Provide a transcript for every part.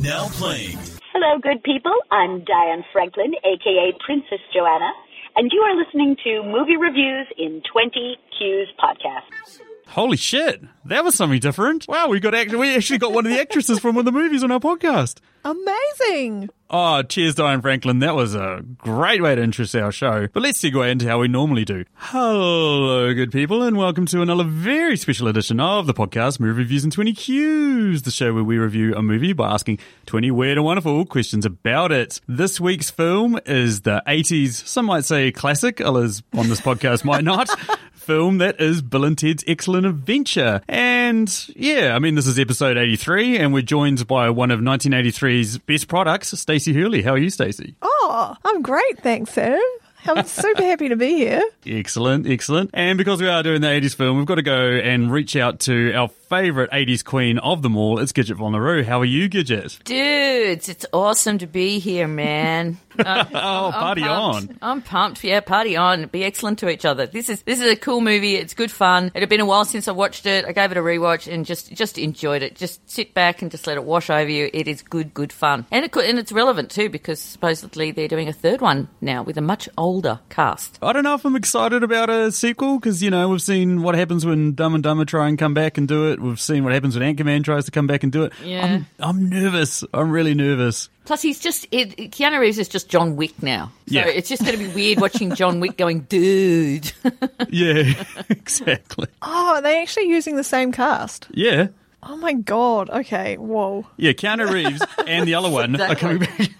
Now playing. Hello, good people. I'm Diane Franklin, aka Princess Joanna, and you are listening to Movie Reviews in 20 Q's podcast. Holy shit, that was something different. Wow, we got act- we actually got one of the actresses from one of the movies on our podcast. Amazing. Oh, cheers, Diane Franklin. That was a great way to introduce our show. But let's segue into how we normally do. Hello, good people, and welcome to another very special edition of the podcast Movie Reviews and 20 Qs, the show where we review a movie by asking 20 weird and wonderful questions about it. This week's film is the 80s, some might say classic, others on this podcast might not. film that is Bill and Ted's Excellent Adventure. And yeah, I mean, this is episode 83, and we're joined by one of 1983's best products, Stacey Hurley. How are you, Stacey? Oh, I'm great, thanks, Sam. I'm super happy to be here. Excellent, excellent. And because we are doing the 80s film, we've got to go and reach out to our favourite 80s queen of them all. It's Gidgit Von LaRue. How are you, Gidgit? Dudes, it's awesome to be here, man. Uh, Oh, I'm party pumped. on. I'm pumped. Yeah, party on. Be excellent to each other. This is this is a cool movie. It's good fun. It had been a while since I watched it. I gave it a rewatch and just just enjoyed it. Just sit back and just let it wash over you. It is good, good fun, and it could, and it's relevant too because supposedly they're doing a third one now with a much older cast. I don't know if I'm excited about a sequel because, you know, we've seen what happens when Dumb and Dumber try and come back and do it. We've seen what happens when Anchorman tries to come back and do it. Yeah. I'm, I'm nervous. I'm really nervous. Plus, he's just it, Keanu Reeves is just John Wick now. So Yeah. it's just going to be weird watching John Wick going, dude. Yeah, exactly. Oh, are they actually using the same cast? Yeah. Oh my god. Okay, whoa. Yeah, Keanu Reeves and the other one are coming back.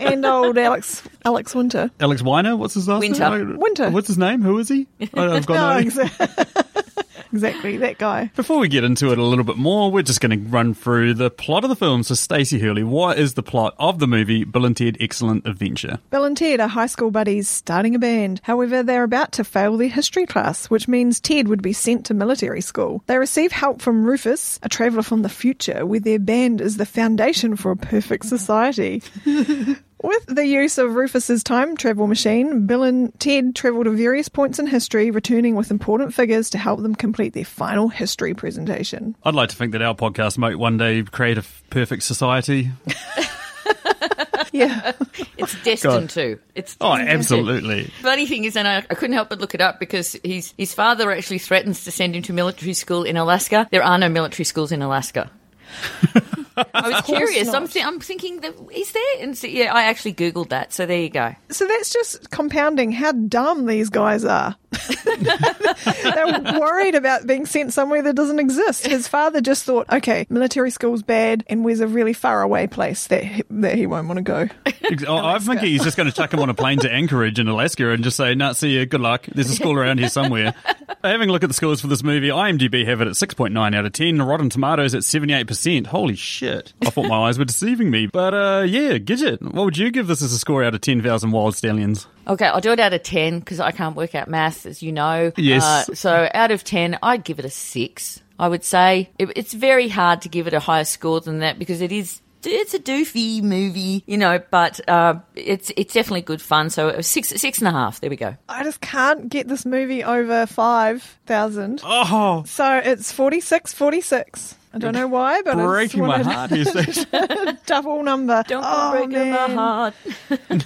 And old Alex Alex Winter. Alex Weiner, what's his last Winter. name? Winter. What's his name? Who is he? I- I've got no oh, No, idea. Exactly. that guy. Before we get into it a little bit more, we're just going to run through the plot of the film. So, Stacey Hurley, what is the plot of the movie Bill and Ted Excellent Adventure? Bill and Ted are high school buddies starting a band. However, they're about to fail their history class, which means Ted would be sent to military school. They receive help from Rufus, a traveller from the future, where their band is the foundation for a perfect society. With the use of Rufus's time travel machine, Bill and Ted travel to various points in history, returning with important figures to help them complete their final history presentation. I'd like to think that our podcast might one day create a f- perfect society. Yeah. It's destined to. It's Oh, destined to. absolutely. Funny thing is, and I, I couldn't help but look it up because his his father actually threatens to send him to military school in Alaska. There are no military schools in Alaska. I was curious. I'm, th- I'm thinking that is there? And so, yeah, I actually googled that. So there you go. So that's just compounding how dumb these guys are. They're worried about being sent somewhere that doesn't exist. His father just thought, okay, military school's bad, and where's a really far away place that he, that he won't want to go. Oh, I'm he's just going to chuck him on a plane to Anchorage in Alaska and just say, "No, see you. Good luck. There's a school around here somewhere." Having a look at the scores for this movie, IMDb have it at 6.9 out of 10. Rotten Tomatoes at 78%. Holy shit! I thought my eyes were deceiving me. But uh, yeah, Gidgit, what would you give this as a score out of 10,000 Wyld Stallyns? Okay, I'll do it out of 10 because I can't work out math, as you know. Yes. Uh, so out of 10, I'd give it a 6, I would say. It, it's very hard to give it a higher score than that because it is. It's a doofy movie, you know, but uh, it's it's definitely good fun. So a six six and a half. There we go. I just can't get this movie over 5,000. Oh, So it's 46, 46. I don't know why, but breaking it's my heart here, Stacey. a double number. Don't oh, break my heart.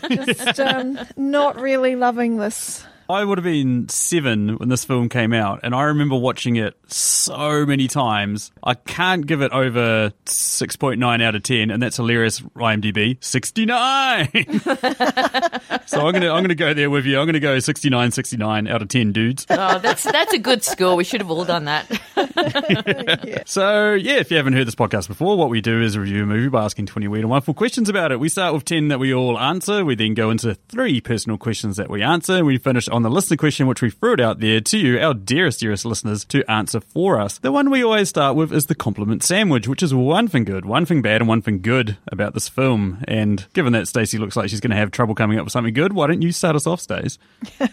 Just um, not really loving this. I would have been seven when this film came out, and I remember watching it so many times. I can't give it over 6.9 out of 10, and that's hilarious, IMDb. 69! so I'm going to I'm gonna go there with you. I'm going to go 69, 69 out of 10, dudes. Oh, that's that's a good score. We should have all done that. So, yeah, if you haven't heard this podcast before, what we do is review a movie by asking 20 weird and wonderful questions about it. We start with 10 that we all answer. We then go into three personal questions that we answer. We finish on the listener question, which we threw it out there to you, our dearest, dearest listeners, to answer for us. The one we always start with is the compliment sandwich, which is one thing good, one thing bad, and one thing good about this film. And given that Stacey looks like she's going to have trouble coming up with something good, why don't you start us off, Stace?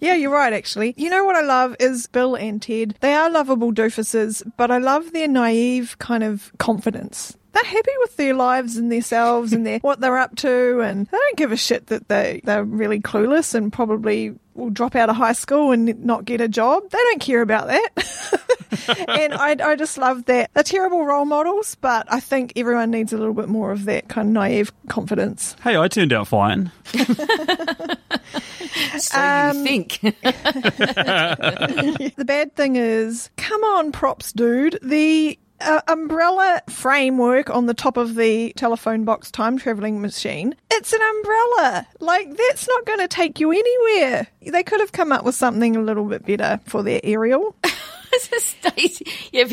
Yeah, you're right, actually. You know what I love is Bill and Ted. They are lovable doofuses, but I love their naive kind of confidence. They're happy with their lives and themselves and their what they're up to, and they don't give a shit that they they're really clueless and probably will drop out of high school and not get a job. They don't care about that. and I, I just love that. They're terrible role models, but I think everyone needs a little bit more of that kind of naive confidence. Hey, I turned out fine. So Um, you think? The bad thing is, come on, props, dude. The uh, umbrella framework on the top of the telephone box time traveling machine, it's an umbrella. Like, that's not going to take you anywhere. They could have come up with something a little bit better for their aerial. Stacey, yeah,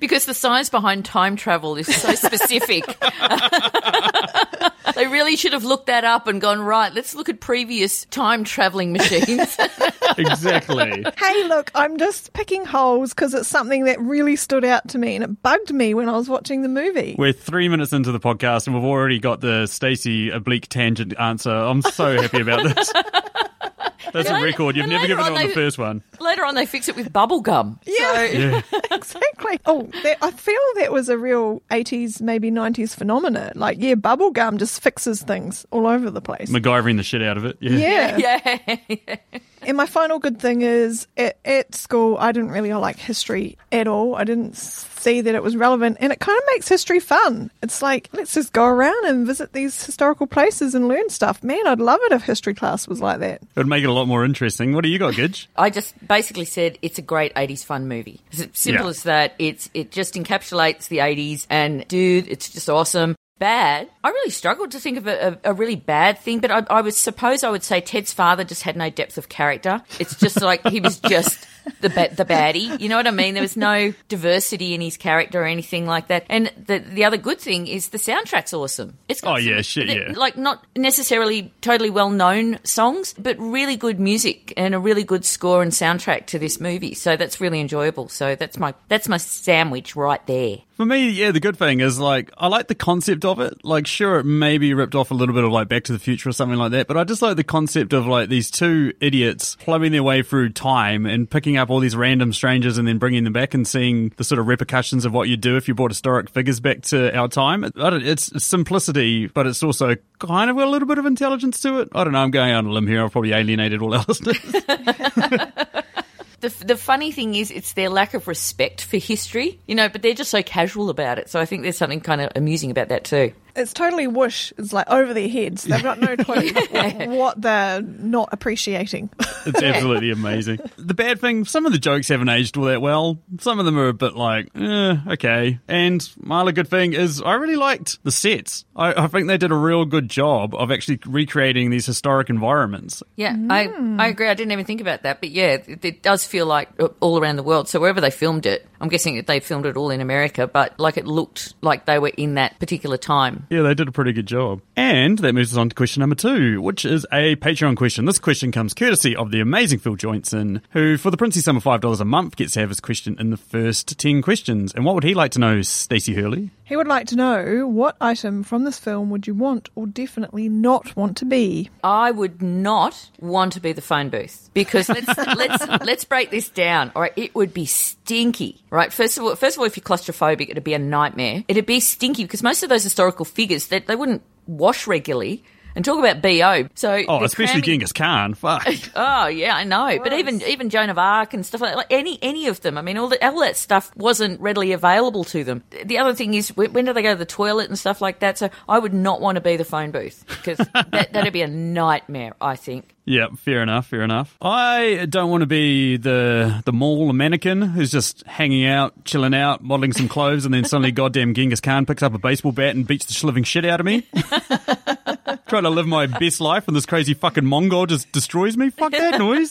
because the science behind time travel is so specific. they really should have looked that up and gone right. Let's look at previous time traveling machines. exactly. hey, look, I'm just picking holes because it's something that really stood out to me and it bugged me when I was watching the movie. We're three minutes into the podcast and we've already got the Stacey oblique tangent answer. I'm so happy about this. That's a record. You've never later given it on on the first one. Later on, they fix it with bubble gum. Yeah. Yeah. exactly. Oh, that, I feel that was a real 80s, maybe 90s phenomena. Like, yeah, bubblegum just fixes things all over the place. MacGyvering the shit out of it. Yeah. Yeah. Yeah. And my final good thing is at, at school, I didn't really like history at all. I didn't see that it was relevant, and it kind of makes history fun. It's like, let's just go around and visit these historical places and learn stuff. Man, I'd love it if history class was like that. It would make it a lot more interesting. What do you got, Gidge? I just basically said it's a great 80s fun movie. It's as simple Yeah. as that. It's it just encapsulates the 80s and dude, it's just awesome. Bad. I really struggled to think of a, a, a really bad thing, but I, I would suppose I would say Ted's father just had no depth of character. It's just like he was just the ba- the baddie. You know what I mean? There was no diversity in his character or anything like that. And the the other good thing is the soundtrack's awesome. It's got Oh, yeah, shit, yeah. like not necessarily totally well known songs, but really good music and a really good score and soundtrack to this movie. So that's really enjoyable. So that's my that's my sandwich right there. For me, yeah, the good thing is like I like the concept of it. Like, sure, it may be ripped off a little bit of like Back to the Future or something like that, but I just like the concept of like these two idiots plumbing their way through time and picking up all these random strangers and then bringing them back and seeing the sort of repercussions of what you do if you brought historic figures back to our time. It's simplicity, but it's also kind of got a little bit of intelligence to it. I don't know. I'm going on a limb here. I've probably alienated all our listeners. The, the funny thing is, it's their lack of respect for history, you know, but they're just so casual about it. So I think there's something kind of amusing about that too. It's totally whoosh. It's like over their heads. They've got no clue what they're not appreciating. It's absolutely amazing. The bad thing, some of the jokes haven't aged all that well. Some of them are a bit like, eh, okay. And my other good thing is I really liked the sets. I, I think they did a real good job of actually recreating these historic environments. Yeah, I, I agree. I didn't even think about that, but yeah, it, it does feel like uh, all around the world. So wherever they filmed it, I'm guessing that they filmed it all in America, but like it looked like they were in that particular time. Yeah, they did a pretty good job. And that moves us on to question number two, which is a Patreon question. This question comes courtesy of the amazing Phil Joinson, who, for the princely sum of $5 a month, gets to have his question in the first 10 questions. And what would he like to know, Stacey Hurley? He would like to know what item from this film would you want or definitely not want to be? I would not want to be the phone booth because let's let's let's break this down. All right, it would be stinky. Right, first of all, first of all, if you're claustrophobic, it'd be a nightmare. It'd be stinky because most of those historical figures that they, wouldn't wash regularly. And talk about bo. So Oh, especially cramming- Genghis Khan. Fuck. Oh yeah, I know. But even even Joan of Arc and stuff like, like any any of them. I mean, all the all that stuff wasn't readily available to them. The other thing is, when, when do they go to the toilet and stuff like that? So I would not want to be the phone booth because that, that'd be a nightmare. I think. Yeah, fair enough, fair enough. I don't want to be the the mall mannequin who's just hanging out, chilling out, modelling some clothes, and then suddenly goddamn Genghis Khan picks up a baseball bat and beats the living shit out of me. Trying to live my best life and this crazy fucking Mongol just destroys me. Fuck that noise.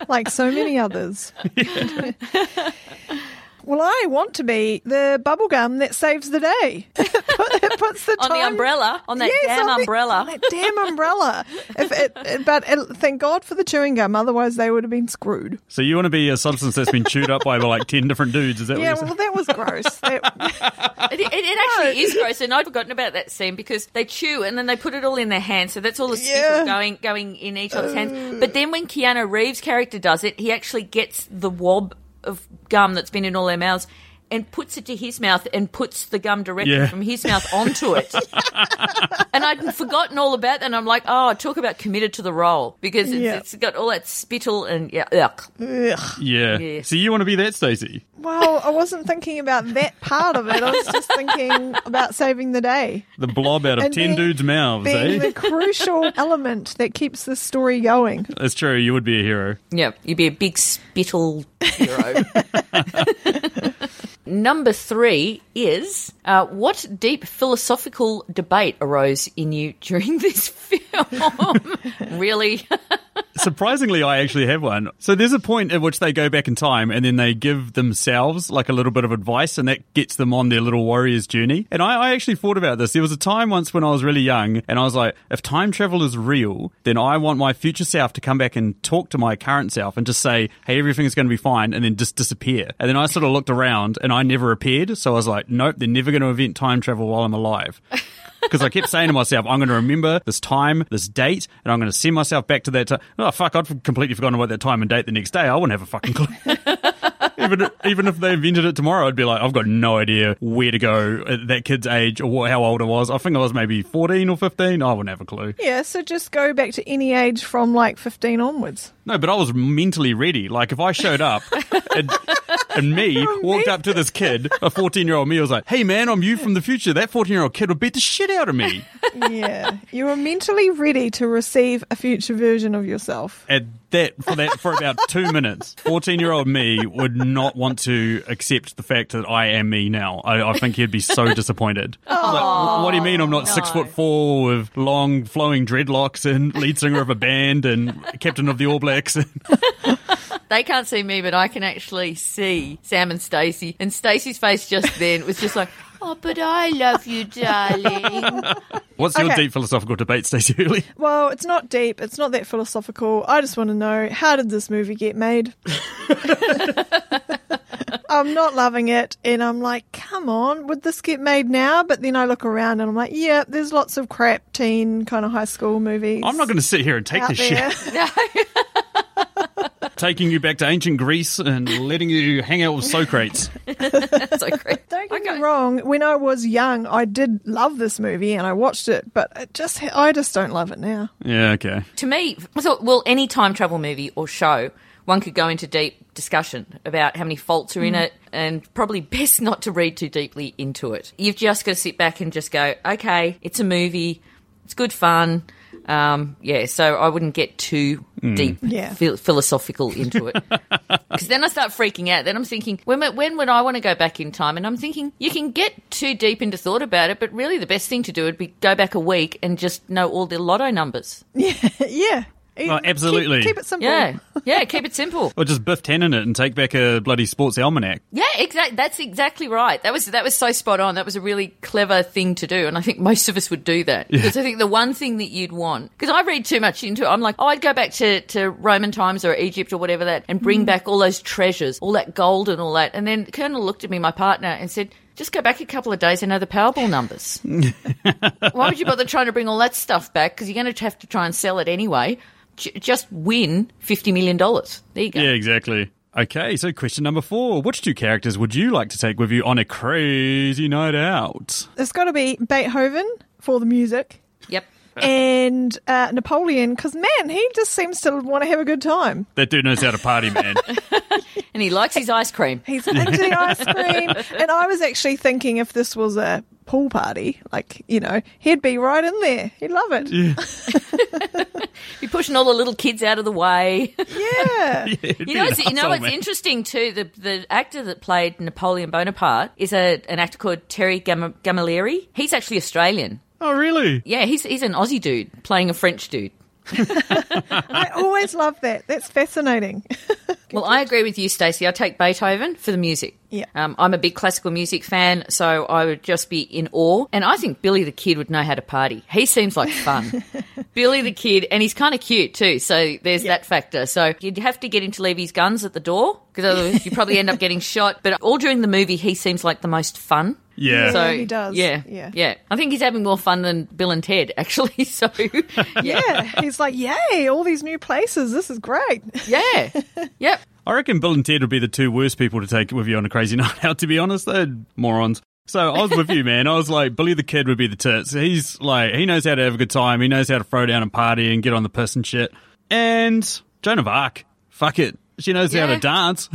like so many others. well, I want to be the bubblegum that saves the day. it puts the On the umbrella, on that Yes, damn on the- umbrella. on that damn umbrella. If it, it- but it, thank God for the chewing gum, otherwise they would have been screwed. So you want to be a substance that's been chewed up by like ten different dudes? Is that Yeah, what you're well, saying? that was gross. That- It, it, it actually is gross, and I'd forgotten about that scene because they chew and then they put it all in their hands, so that's all the spittle Yeah. going going in each other's hands. But then when Keanu Reeves' character does it, he actually gets the wob of gum that's been in all their mouths and puts it to his mouth and puts the gum directly Yeah. from his mouth onto it. and I'd forgotten all about that. And I'm like, oh, talk about committed to the role because it's, Yeah. it's got all that spittle and yeah, ugh. Ugh. Yeah. Yeah. So you want to be that, Stacey? Well, I wasn't thinking about that part of it. I was just thinking about saving the day. The blob out of And 10 being- dudes' mouths, Being eh? the crucial element that keeps the story going. That's true. You would be a hero. Yeah, you'd be a big spittle hero. Number three is uh, what deep philosophical debate arose in you during this film? really? Surprisingly, I actually have one. So there's a point at which they go back in time and then they give themselves like a little bit of advice and that gets them on their little warrior's journey. And I, I actually thought about this. There was a time once when I was really young and I was like, if time travel is real, then I want my future self to come back and talk to my current self and just say, hey, everything's going to be fine and then just disappear. And then I sort of looked around and I never appeared. So I was like, nope, they're never going to invent time travel while I'm alive. Because I kept saying to myself, I'm going to remember this time, this date, and I'm going to send myself back to that time. Oh, fuck, I'd completely forgotten about that time and date the next day. I wouldn't have a fucking clue. even, even if they invented it tomorrow, I'd be like, I've got no idea where to go at that kid's age or how old I was. I think I was maybe 14 or 15. I wouldn't have a clue. Yeah, so just go back to any age from like 15 onwards. No, but I was mentally ready. Like, if I showed up and, and me walked up to this kid, a 14 year old me, I was like, hey man, I'm you from the future. That 14 year old kid would beat the shit out of me. Yeah, you were mentally ready to receive a future version of yourself. at that for that for about two minutes. Fourteen year old me would not want to accept the fact that I am me now. I, I think he'd be so disappointed. Like, what do you mean I'm not six foot four with long flowing dreadlocks and lead singer of a band and captain of the All Blacks? They can't see me, but I can actually see Sam and Stacey. And Stacey's face just then was just like, "Oh, but I love you, darling." What's your Okay. deep philosophical debate, Stacey Hurley? Well, it's not deep, it's not that philosophical. I just want to know how did this movie get made? I'm not loving it, and I'm like, come on, would this get made now? But then I look around and I'm like, yeah, there's lots of crap teen kind of high school movies. I'm not going to sit here and take out this shit. there. shit, taking you back to ancient Greece and letting you hang out with Socrates. That's so. Don't get Okay. me wrong. When I was young, I did love this movie and I watched it, but it just I just don't love it now. Yeah, okay. To me, I thought, well, any time travel movie or show, one could go into deep discussion about how many faults are in mm. it, and probably best not to read too deeply into it. You've just got to sit back and just go, okay, it's a movie, it's good fun. Um, yeah, so I wouldn't get too deep Yeah. phil- philosophical into it. Because then I start freaking out. Then I'm thinking, when, when would I want to go back in time? And I'm thinking, you can get too deep into thought about it, but really the best thing to do would be go back a week and just know all the lotto numbers. yeah. Well, absolutely. Keep, keep it simple. Yeah, yeah, keep it simple. Or just Biff Tannen it and take back a bloody sports almanac. Yeah, exactly. That's exactly right. That was that was so spot on. That was a really clever thing to do, and I think most of us would do that because I think the one thing that you'd want because I read too much into it. I'm like, oh, I'd go back to to Roman times or Egypt or whatever that, and bring mm. back all those treasures, all that gold and all that. And then Colonel looked at me, my partner, and said. Just go back a couple of days and know the Powerball numbers. Why would you bother trying to bring all that stuff back? Because you're going to have to try and sell it anyway. J- just win $50 million. There you go. Yeah, exactly. Okay, so question number four. Which two characters would you like to take with you on a crazy night out? It's got to be Beethoven for the music Yep. And uh, Napoleon because man, he just seems to want to have a good time. That dude knows how to party, man. And he likes his ice cream. He's into the ice cream, and I was actually thinking if this was a pool party, like you know, he'd be right in there. He'd love it. Be pushing all the little kids out of the way. Yeah. You know, it's, you know what's interesting too? The the actor that played Napoleon Bonaparte is a an actor called Terry Gam- Gamalieri. He's actually Australian. Oh, really? Yeah, he's he's an Aussie dude playing a French dude. I always love that. That's fascinating. Well, I agree with you, Stacey. I take Beethoven for the music. Yeah. Um, I'm a big classical music fan, so I would just be in awe. And I think Billy the Kid would know how to party. He seems like fun. Billy the Kid, and he's kind of cute too, so there's that factor. So you'd have to get him to leave his guns at the door, because otherwise you probably end up getting shot. But all during the movie, he seems like the most fun. Yeah. So he does. Yeah, Yeah. yeah. I think he's having more fun than Bill and Ted, actually. So yeah. He's like, yay, all these new places. This is great. yeah, yep. I reckon Bill and Ted would be the two worst people to take with you on a crazy night out, to be honest. They're morons. So I was with you, man. I was like, Billy the Kid would be the tits. He's like, he knows how to have a good time. He knows how to throw down and party and get on the piss and shit. And Joan of Arc, fuck it. She knows how to dance.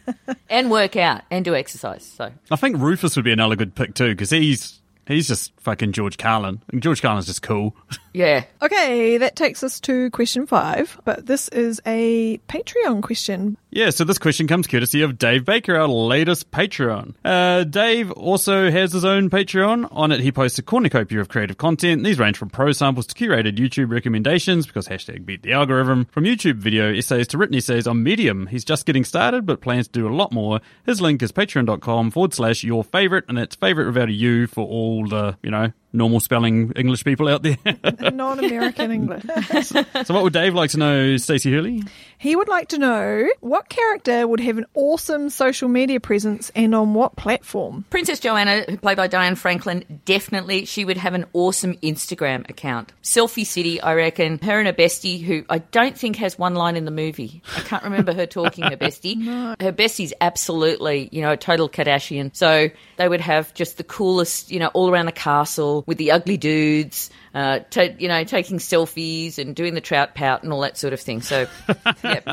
and work out and do exercise. So I think Rufus would be another good pick too, because he's he's just fucking George Carlin. And George Carlin's just cool. yeah, Okay, that takes us to question five, but this is a Patreon question. Yeah, so this question comes courtesy of Dave Baker, our latest Patreon. Uh, Dave also has his own Patreon. On it, he posts a cornucopia of creative content. These range from pro samples to curated YouTube recommendations, because hashtag beat the algorithm, from YouTube video essays to written essays on Medium. He's just getting started, but plans to do a lot more. His link is patreon.com forward slash your favorite, and it's favorite without a U for all the, you know, normal spelling English people out there. Non-American English. so what would Dave like to know, Stacey Hurley? He would like to know what character would have an awesome social media presence and on what platform. Princess Joanna, played by Diane Franklin, definitely she would have an awesome Instagram account. Selfie City, I reckon. Her and her bestie, who I don't think has one line in the movie. I can't remember her talking her bestie. Her bestie's absolutely, you know, a total Kardashian. So they would have just the coolest, you know, all around the castle with the ugly dudes. Uh, to, you know, taking selfies and doing the trout pout and all that sort of thing. So, yep.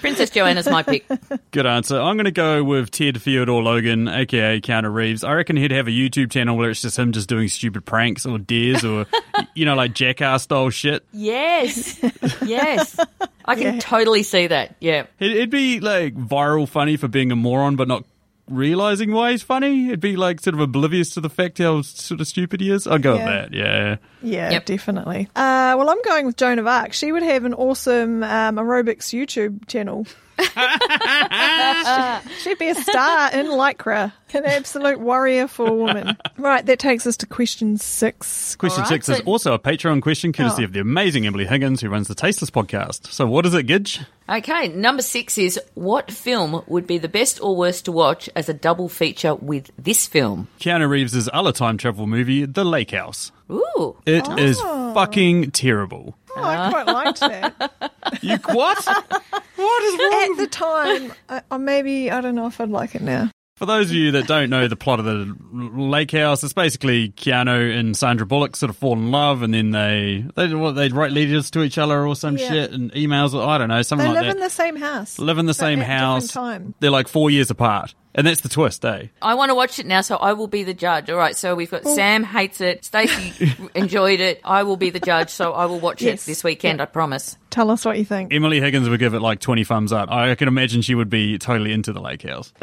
Princess Joanna's my pick. Good answer. I'm going to go with Ted Theodore Logan, aka Keanu Reeves. I reckon he'd have a YouTube channel where it's just him just doing stupid pranks or dares or, you know, like jackass style shit. Yes, yes. I can totally see that. Yeah. It'd be like viral funny for being a moron, but not realizing why he's funny. It'd be like sort of oblivious to the fact how sort of stupid he is. I'd go Yeah. with that. Yeah. Yeah, Yep. definitely. Uh, well, I'm going with Joan of Arc. She would have an awesome um, aerobics YouTube channel. She'd be a star in Lycra, an absolute warrior for a woman. Right, that takes us to question six. Question All right, six is also a Patreon question courtesy Oh. of the amazing Emily Higgins, who runs the Tasteless podcast. So what is it, Gidge? Okay, number six is what film would be the best or worst to watch as a double feature with this film? Keanu Reeves' other time travel movie, The Lake House. Ooh. It oh. is fucking terrible. Oh, I quite liked that. You what? what is wrong? At the time, I, or maybe, I don't know if I'd like it now. For those of you that don't know the plot of the Lake House, it's basically Keanu and Sandra Bullock sort of fall in love, and then they they what, they write letters to each other or some Yeah. shit and emails. Or, I don't know something They like live in the same house. live in the but same at different house. Time. They're like four years apart, and that's the twist, eh? I want to watch it now, so I will be the judge. All right, so we've got Sam hates it, Stacey enjoyed it. I will be the judge, so I will watch Yes. it this weekend. I promise. Tell us what you think. Emily Higgins would give it like twenty thumbs up. I can imagine she would be totally into the Lake House.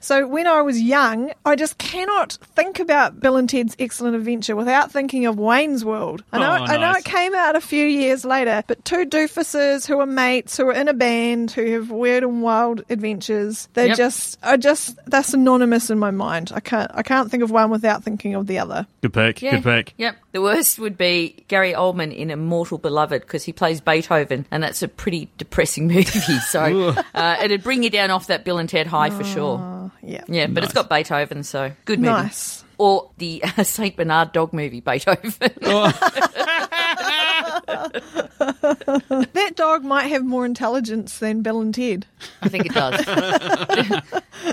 So when I was young, I just cannot think about Bill and Ted's Excellent Adventure without thinking of Wayne's World. I know, Oh, I know it came out a few years later, but two doofuses who are mates, who are in a band, who have weird and wild adventures. They Yep. just, I just, that's synonymous in my mind. I can't, I can't think of one without thinking of the other. Good pick. Yeah. Good pick. Yep. The worst would be Gary Oldman in Immortal Beloved because he plays Beethoven, and that's a pretty depressing movie. So uh, it'd bring you down off that Bill and Ted high for sure. Yeah. Yeah, but it's got Beethoven, so good movie. Nice. Or the uh, Saint Bernard dog movie, Beethoven. That dog might have more intelligence than Bill and Ted. I think it does.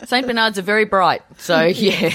Saint Bernards are very bright, so yeah.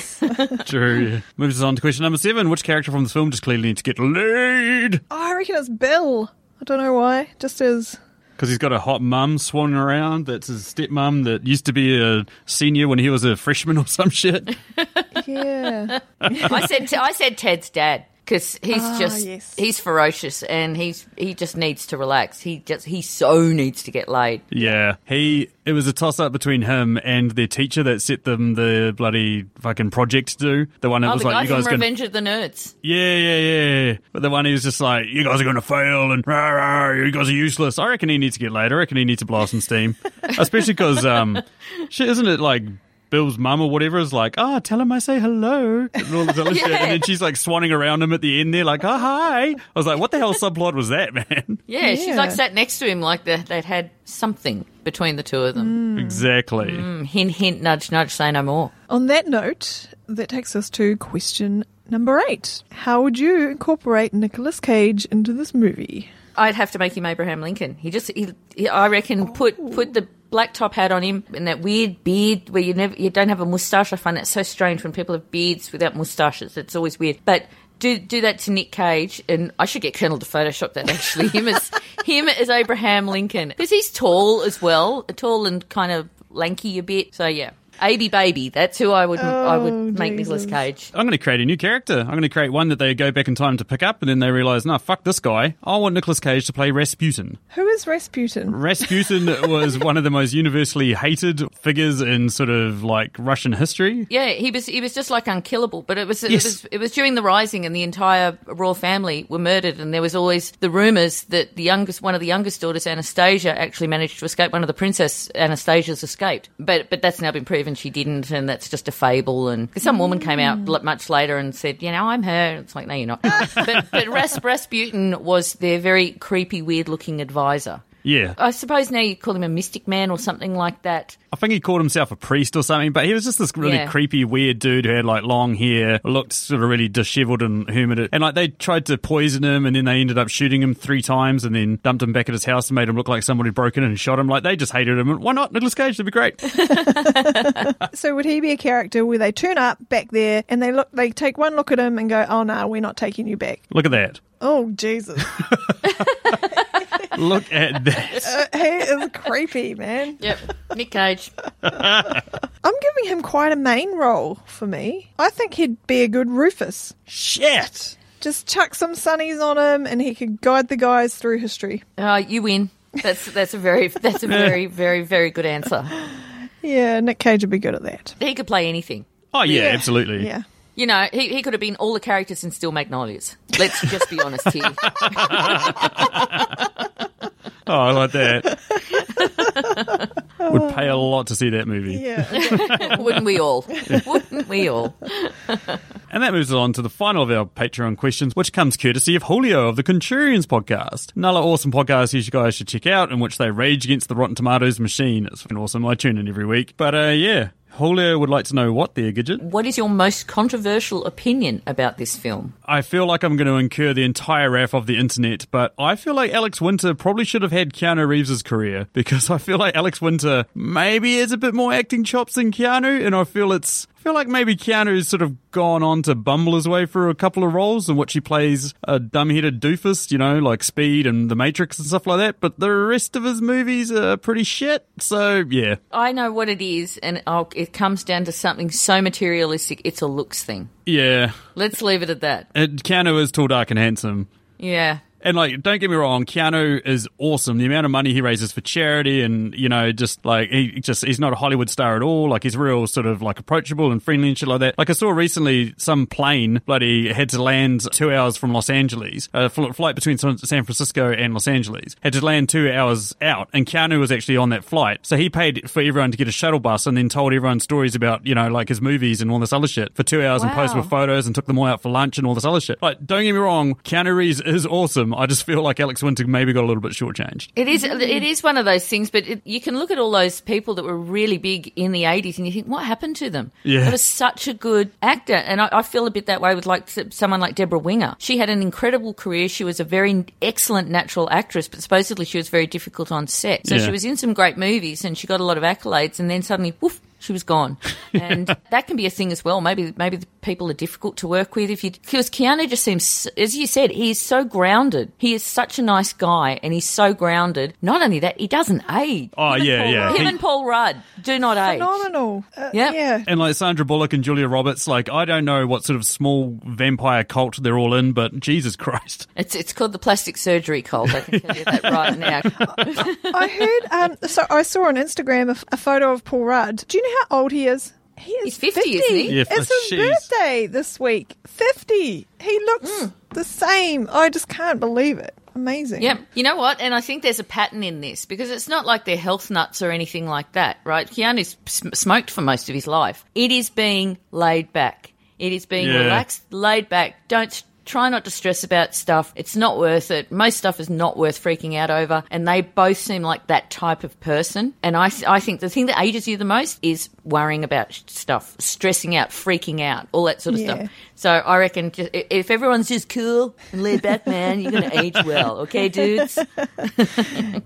True. Yeah. Moves us on to question number seven. Which character from this film just clearly needs to get laid? Oh, I reckon it's Bill. I don't know why. Just as Because he's got a hot mum swanning around. That's his stepmum that used to be a senior when he was a freshman or some shit. yeah. I said I said Ted's dad because he's Ah, just yes. he's ferocious and he's he just needs to relax. He just he so needs to get laid. Yeah, he. It was a toss up between him and their teacher that set them the bloody fucking project to do. The one that Oh, was the like, guy "You from guys going Revenge of the Nerds. Yeah, yeah, yeah. But the one who's just like, "You guys are going to fail," and rah, rah, "You guys are useless." I reckon he needs to get laid. I reckon he needs to blow some steam, especially because, um, shit, isn't it like? Bill's mum or whatever is like, oh, tell him I say hello. And, all this other shit. Yeah. and then she's like swanning around him at the end there, like, oh, hi. I was like, what the hell subplot was that, man? Yeah, she's like sat next to him like they, they'd had something between the two of them. Mm. exactly. Mm, hint, hint, nudge, nudge, say no more. On that note, that takes us to question number eight. How would you incorporate Nicolas Cage into this movie? I'd have to make him Abraham Lincoln. He just, he, he, I reckon, put put the black top hat on him and that weird beard where you never you don't have a mustache. I find that so strange when people have beards without mustaches. It's always weird. But do do that to Nick Cage, and I should get Colonel to Photoshop that actually. him as him as Abraham Lincoln because he's tall as well, tall and kind of lanky a bit. So yeah. AB Baby, that's who I would I would Oh, make Nicolas Cage. I'm going to create a new character. I'm going to create one that they go back in time to pick up, and then they realize, no, fuck this guy. I want Nicolas Cage to play Rasputin. Who is Rasputin? Rasputin was one of the most universally hated figures in sort of like Russian history. Yeah, he was he was just like unkillable. But it was it Yes. was it was during the rising, and the entire royal family were murdered. And there was always the rumours that the youngest one of the youngest daughters, Anastasia, actually managed to escape. One of the princess Anastasias escaped, but but that's now been proven she didn't, and that's just a fable. And some woman came out mm. much later and said, you know, I'm her. It's like no, you're not. but but Ras- Rasputin was their very creepy, weird looking advisor. Yeah. I suppose now you call him a mystic man or something like that. I think he called himself a priest or something, but he was just this really Yeah. creepy, weird dude who had like long hair, looked sort of really disheveled and hermited. And like they tried to poison him and then they ended up shooting him three times and then dumped him back at his house and made him look like somebody had broken in and shot him. Like they just hated him. And why not? Nicolas Cage, that'd be great. So would he be a character where they turn up back there and they look, they take one look at him and go, "Oh no, we're not taking you back." look at that. Oh Jesus, Look at that. he is creepy, man. Yep, Nick Cage. I'm giving him quite a main role for me. I think he'd be a good Rufus. Shit. Just chuck some sunnies on him, and he could guide the guys through history. Uh, you win. That's that's a very that's a very very very good answer. Yeah, Nick Cage would be good at that. He could play anything. Oh yeah, absolutely. Yeah. You know, he, he could have been all the characters in Steel Magnolias. Let's just be honest here. Oh, I like that. Would pay a lot to see that movie. Yeah. Wouldn't we all? Wouldn't we all? And that moves us on to the final of our Patreon questions, which comes courtesy of Julio of the Contrarians podcast. Another awesome podcast you guys should check out, in which they rage against the Rotten Tomatoes machine. It's fucking awesome. I tune in every week. But uh, yeah, Julio would like to know what there, Gidgit. What is your most controversial opinion about this film? I feel like I'm going to incur the entire wrath of the internet, but I feel like Alex Winter probably should have had Keanu Reeves' career because I feel like Alex Winter maybe has a bit more acting chops than Keanu, and I feel it's. I feel like maybe Keanu's sort of gone on to bumble his way through a couple of roles in which he plays a dumb-headed doofus, you know, like Speed and The Matrix and stuff like that. But the rest of his movies are pretty shit. So yeah, I know what it is, and I'll, it comes down to something so materialistic. It's a looks thing. yeah. Let's leave it at that. And Keanu is tall, dark, and handsome. Yeah. And like, don't get me wrong, Keanu is awesome. The amount of money he raises for charity, and you know, just like he just he's not a Hollywood star at all. Like he's real sort of like approachable and friendly and shit like that. Like I saw recently, some plane bloody had to land two hours from Los Angeles. A fl- flight between San Francisco and Los Angeles had to land two hours out, and Keanu was actually on that flight. So he paid for everyone to get a shuttle bus, and then told everyone stories about you know like his movies and all this other shit for two hours, and posted Wow. with photos and took them all out for lunch and all this other shit. Like, don't get me wrong, Keanu Reeves is awesome. I just feel like Alex Winter maybe got a little bit shortchanged. It is. It is one of those things, but it, you can look at all those people that were really big in the '80s, and you think, what happened to them? Yeah. It was such a good actor, and I, I feel a bit that way with like someone like Debra Winger. She had an incredible career. She was a very excellent natural actress, but supposedly she was very difficult on set. So Yeah. she was in some great movies, and she got a lot of accolades, and then suddenly, woof. She was gone, and that can be a thing as well. Maybe, maybe the people are difficult to work with. If you, because Keanu just seems, as you said, he is so grounded. He is such a nice guy, and he's so grounded. Not only that, he doesn't age. Oh, Him yeah, Paul yeah. Him He- and Paul Rudd do not age. Phenomenal. Uh, Yep. Yeah. And like Sandra Bullock and Julia Roberts, like I don't know what sort of small vampire cult they're all in, but Jesus Christ. It's it's called the plastic surgery cult. I can tell you that right now. I heard. Um, so I saw on Instagram a photo of Paul Rudd. Do you know how old he is? He is He's 50, isn't he? Yeah, it's his jeez. birthday this week. Fifty. He looks Hmm. the same. I just can't believe it. Amazing. Yep. You know what? And I think there's a pattern in this because it's not like they're health nuts or anything like that, right? Keanu's sm- smoked for most of his life. It is being laid back. It is being Yeah. relaxed, laid back. Don't Try not to stress about stuff. It's not worth it. Most stuff is not worth freaking out over. And they both seem like that type of person. And I, I think the thing that ages you the most is worrying about stuff, stressing out, freaking out, all that sort of Yeah. stuff. So I reckon just, if everyone's just cool and laid back, man, you're going to age well. Okay, dudes?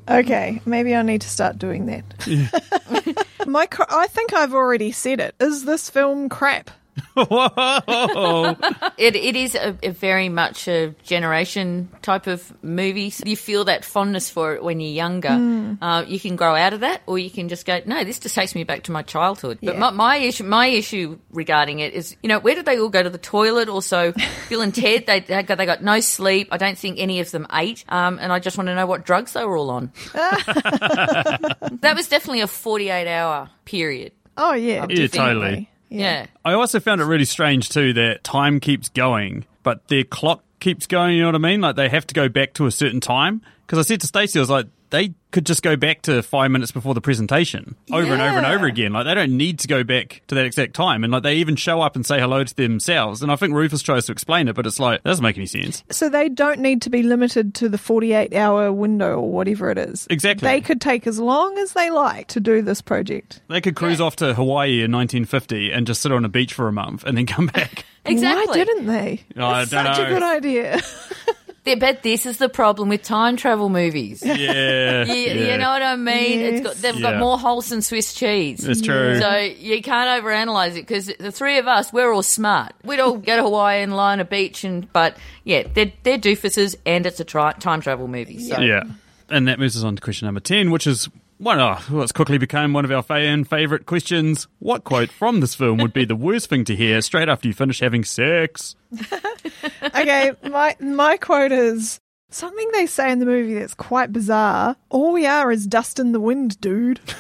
Okay, maybe I need to start doing that. My, I think I've already said it. Is this film crap? Whoa. It, it is a, a very much a generation type of movie. So you feel that fondness for it when you're younger. Uh, you can grow out of that, or you can just go, no, this just takes me back to my childhood. But Yeah. my, my issue, my issue regarding it is, you know, where did they all go to the toilet? Also, Bill and Ted, they they got, they got no sleep. I don't think any of them ate. Um, and I just want to know what drugs they were all on. that was definitely a 48 hour period. Oh, yeah. Yeah, definitely. totally. Yeah. I also found it really strange too that time keeps going, but their clock keeps going. You know what I mean? Like they have to go back to a certain time. Because I said to Stacey, I was like, they could just go back to five minutes before the presentation over and over and over again. Like they don't need to go back to that exact time. And like they even show up and say hello to themselves. And I think Rufus tries to explain it, but it's like, that doesn't make any sense. So they don't need to be limited to the 48 hour window or whatever it is. Exactly. They could take as long as they like to do this project. They could cruise off to Hawaii in 1950 and just sit on a beach for a month and then come back. Exactly. Why didn't they? I It's don't such know. a good idea. Yeah, but this is the problem with time travel movies. Yeah. You, yeah. you know what I mean? It's got they've Yeah. got more holes than Swiss cheese. It's true. So you can't overanalyze it because the three of us, we're all smart. We'd all go to Hawaii and lie on a beach, and but yeah, they're they're doofuses, and it's a tri- time travel movie. So Yeah. And that moves us on to question number 10, which is one, oh, what's quickly become one of our fan favourite questions. What quote from this film would be the worst thing to hear straight after you finish having sex? okay, my my quote is something they say in the movie that's quite bizarre. All we are is dust in the wind, dude.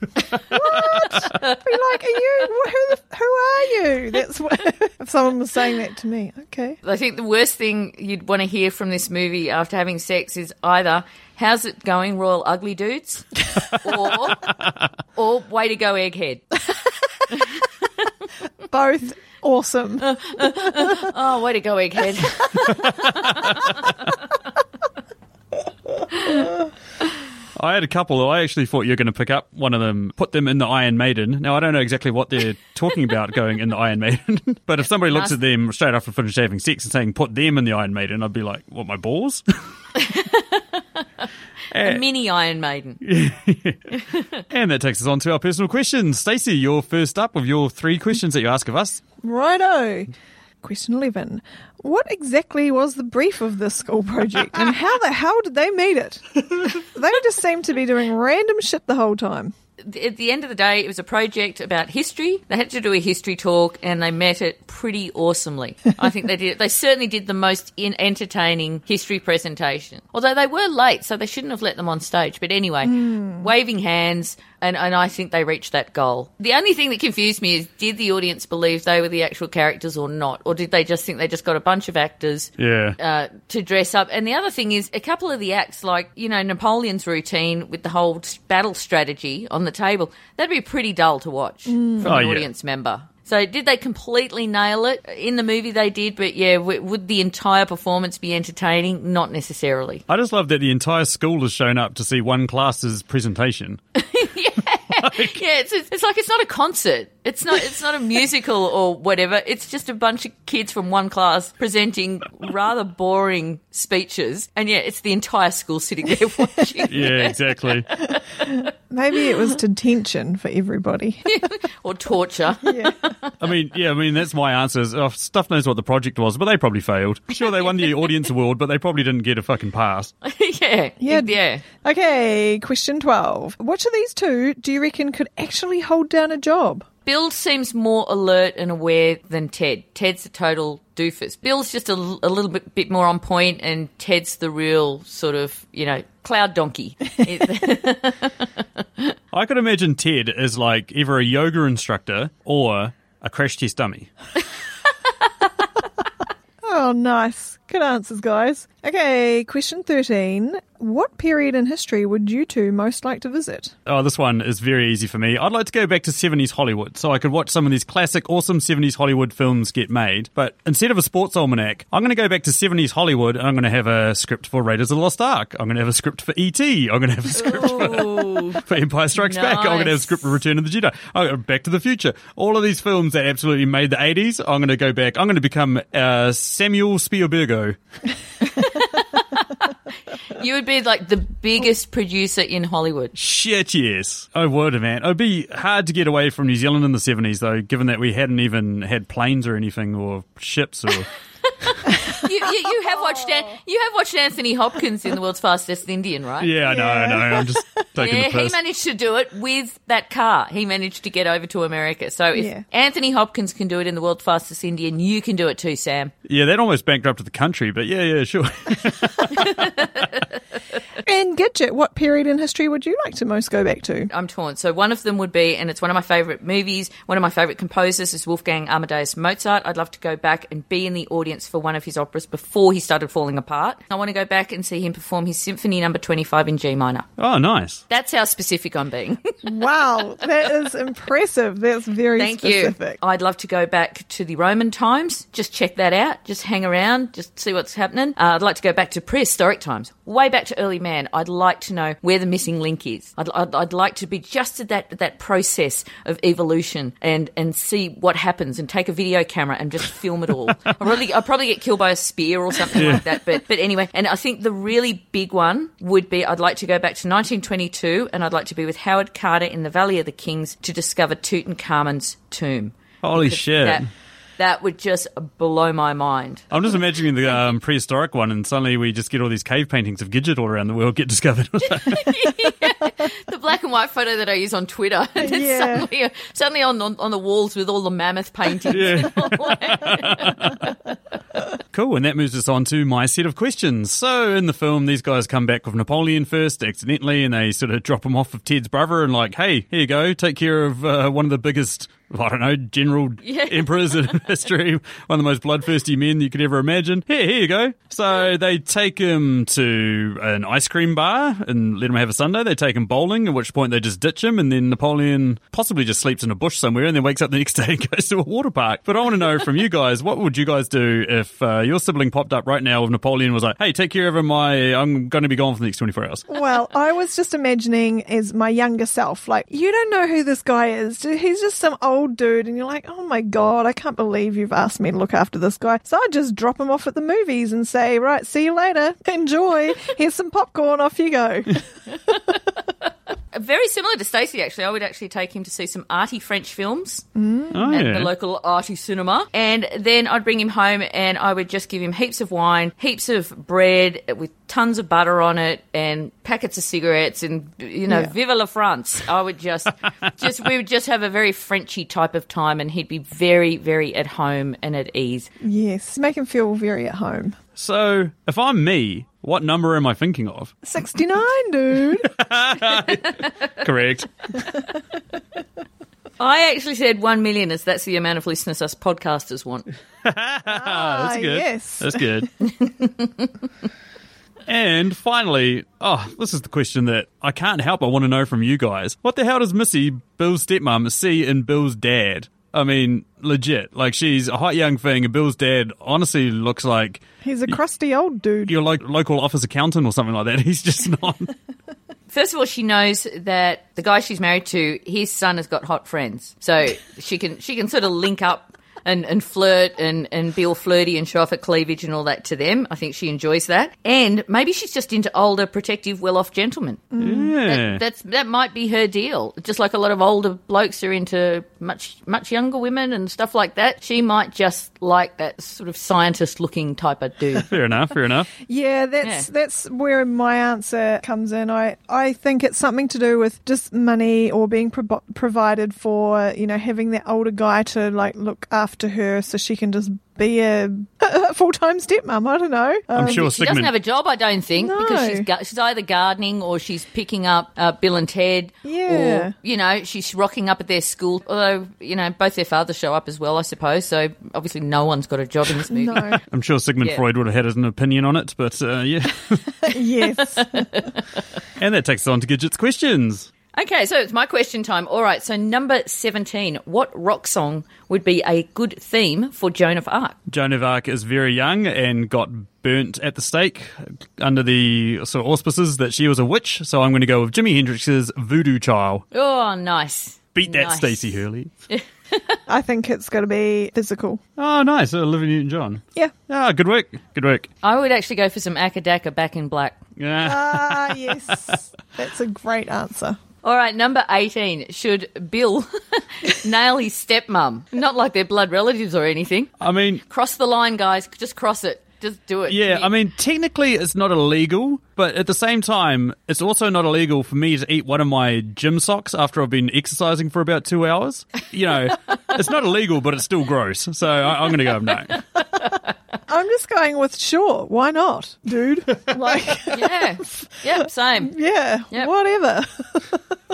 what? Be like, are you? Who, the, who are you? That's what. if someone was saying that to me, okay. I think the worst thing you'd want to hear from this movie after having sex is either "How's it going, Royal Ugly Dudes?" or or "Way to go, Egghead." Both awesome. Oh, way to go, Egghead. I had a couple. I actually thought you were going to pick up one of them, put them in the Iron Maiden. Now, I don't know exactly what they're talking about going in the Iron Maiden, but if somebody looks at them straight after finish having sex and saying, put them in the Iron Maiden, I'd be like, what, my balls? A mini Iron Maiden. and that takes us on to our personal questions. Stacey, you're first up with your three questions that you ask of us. Righto. Question 11. What exactly was the brief of this school project and how the hell did they meet it? they just seem to be doing random shit the whole time. at the end of the day, it was a project about history. They had to do a history talk, and they met it pretty awesomely. I think they did. They certainly did the most in entertaining history presentation. Although they were late, so they shouldn't have let them on stage. But anyway, hmm. waving hands, and, and I think they reached that goal. The only thing that confused me is did the audience believe they were the actual characters or not, or did they just think they just got a bunch of actors Yeah. uh, to dress up. And the other thing is, a couple of the acts, like, you know, Napoleon's routine with the whole battle strategy on the table, that'd be pretty dull to watch from Oh, an yeah. audience member. So, did they completely nail it? In the movie, they did, but yeah, w- would the entire performance be entertaining? Not necessarily. I just love that the entire school has shown up to see one class's presentation. Yeah, it's, it's like it's not a concert. It's not it's not a musical or whatever. It's just a bunch of kids from one class presenting rather boring speeches, and yeah, it's the entire school sitting there watching. Yeah, exactly. Maybe it was detention for everybody. or torture. yeah. I mean, yeah, I mean, that's my answer. Is, oh, Stuff knows what the project was, but they probably failed. Sure, they won the audience award, but they probably didn't get a fucking pass. yeah, Yeah. yeah. Okay, question 12. Which of these two do you reckon could actually hold down a job? Bill seems more alert and aware than Ted. Ted's a total doofus. Bill's just a, a little bit, bit more on point, and Ted's the real sort of, you know, cloud donkey. I could imagine Ted as like either a yoga instructor or a crash test dummy. Oh, nice. Good answers, guys. Okay, question 13. What period in history would you two most like to visit? Oh, this one is very easy for me. I'd like to go back to 70s Hollywood so I could watch some of these classic, awesome 70s Hollywood films get made. But instead of a sports almanac, I'm going to go back to 70s Hollywood and I'm going to have a script for Raiders of the Lost Ark. I'm going to have a script for E.T. I'm going to have a script Ooh. for Empire Strikes Back. I'm going to have a script for Return of the Jedi. I'm going to Back to the Future. All of these films that absolutely made the 80s, I'm going to go back. I'm going to become uh, Samuel You would be like the biggest producer in Hollywood. Shit, yes. Oh, I would, man. It'd be hard to get away from New Zealand in the 70s, though, given that we hadn't even had planes or anything, or ships, or. You, you, you have watched An- oh. you have watched Anthony Hopkins in The World's Fastest Indian, right? yeah, I know, I know. I'm just taking Yeah, the he piss. managed to do it with that car. He managed to get over to America. So if Yeah. Anthony Hopkins can do it in the world's fastest Indian, you can do it too, Sam. yeah, that almost bankrupted the country, but yeah, yeah, sure. And Gidgit, what period in history would you like to most go back to? I'm torn. So one of them would be, and it's one of my favourite movies. One of my favourite composers is Wolfgang Amadeus Mozart. I'd love to go back and be in the audience for one of his operas before he started falling apart. I want to go back and see him perform his Symphony Number 25 in G minor. oh, nice. That's how specific I'm being. Wow, that is impressive. That's very Thank specific. you. I'd love to go back to the Roman times. Just check that out. Just hang around. Just see what's happening. Uh, I'd like to go back to prehistoric times, way back to early man. I'd like to know where the missing link is. I'd, I'd, I'd like to be just at that that process of evolution and and see what happens and take a video camera and just film it all. I'll probably I'll probably get killed by a spear or something like that. But but anyway, and I think the really big one would be I'd like to go back to 1922 and I'd like to be with Howard Carter in the Valley of the Kings to discover Tutankhamun's tomb. Holy shit. That, that would just blow my mind. I'm just imagining the um, prehistoric one, and suddenly we just get all these cave paintings of Gidgit all around the world get discovered. The black and white photo that I use on Twitter, and it's Yeah. suddenly, suddenly on, on on the walls with all the mammoth paintings. Yeah. Cool, and that moves us on to my set of questions. So, in the film, these guys come back with Napoleon first, accidentally, and they sort of drop him off of Ted's brother and, like, hey, here you go, take care of uh, one of the biggest, I don't know, general Yeah. emperors in history, one of the most bloodthirsty men you could ever imagine. Here, here you go. So, they take him to an ice cream bar and let him have a sundae. They take him bowling, at which point they just ditch him, and then Napoleon possibly just sleeps in a bush somewhere and then wakes up the next day and goes to a water park. But I want to know from you guys, what would you guys do if uh, your sibling popped up right now with Napoleon was like, hey, take care of my, I'm going to be gone for the next 24 hours. Well, I was just imagining as my younger self, like, you don't know who this guy is. He's just some old dude. And you're like, oh my God, I can't believe you've asked me to look after this guy. So I'd just drop him off at the movies and say, right, see you later. Enjoy. Here's some popcorn. Off you go. Very similar to Stacey, actually. I would actually take him to see some arty French films Oh, at yeah. the local arty cinema. And then I'd bring him home and I would just give him heaps of wine, heaps of bread with tons of butter on it and packets of cigarettes and, you know, Yeah. viva la France. I would just, just, we would just have a very Frenchy type of time and he'd be very, very at home and at ease. yes. Make him feel very at home. So, if I'm me, what number am I thinking of? 69, dude. Correct. I actually said one million as that's the amount of listeners us podcasters want. Ah, that's good. yes. That's good. and finally, oh, this is the question that I can't help but want to know from you guys. What the hell does Missy, Bill's stepmom, see in Bill's dad? I mean, legit. Like, she's a hot young thing, and Bill's dad honestly looks like He's a crusty old dude. your like local office accountant or something like that. He's just not. First of all, she knows that the guy she's married to, his son has got hot friends, so she can she can sort of link up and, and flirt and, and be all flirty and show off her cleavage and all that to them. I think she enjoys that, and maybe she's just into older, protective, well-off gentlemen. Mm. yeah. That's that might be her deal. Just like a lot of older blokes are into much much younger women and stuff like that. She might just like that sort of scientist-looking type of dude. fair enough. Fair enough. Yeah, that's Yeah. that's where my answer comes in. I I think it's something to do with just money or being pro- provided for. You know, having that older guy to like look after to her so she can just be a, a full time stepmom. I don't know. I'm Um, sure She doesn't have a job, I don't think, because she's gu- she's either gardening or she's picking up uh, Bill and Ted, Yeah. or you know she's rocking up at their school. Although you know both their fathers show up as well, I suppose. So obviously no one's got a job in this movie. No. I'm sure Sigmund Yeah. Freud would have had an opinion on it, but uh, yeah. yes. and that takes us on to Gidgit's questions. Okay, so it's my question time. All right, so number seventeen, what rock song would be a good theme for Joan of Arc? Joan of Arc is very young and got burnt at the stake under the sort of auspices that she was a witch, so I'm going to go with Jimi Hendrix's Voodoo Child. Oh, nice. Beat that, Nice. Stacey Hurley. I think it's going to be physical. Oh, nice. Olivia Newton-John. Yeah. Ah, good work. Good work. I would actually go for some Akadaka back in black. Yeah. Ah, yes. That's a great answer. All right, number 18. Should Bill nail his stepmom? Not like they're blood relatives or anything. I mean, Cross the line, guys. Just cross it. Just do it. yeah, I mean, technically it's not illegal, but at the same time, it's also not illegal for me to eat one of my gym socks after I've been exercising for about two hours. You know, it's not illegal, but it's still gross. So I, I'm going to go no. I'm just going with sure. Why not, dude? Like, yeah. Yep, same. yeah, Yep. whatever.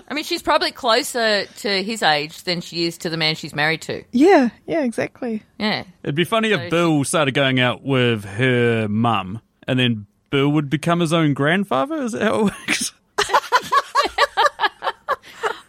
I mean, she's probably closer to his age than she is to the man she's married to. Yeah, yeah, exactly. Yeah. It'd be funny So if Bill started going out with her mum, and then Bill would become his own grandfather. Is that how it works?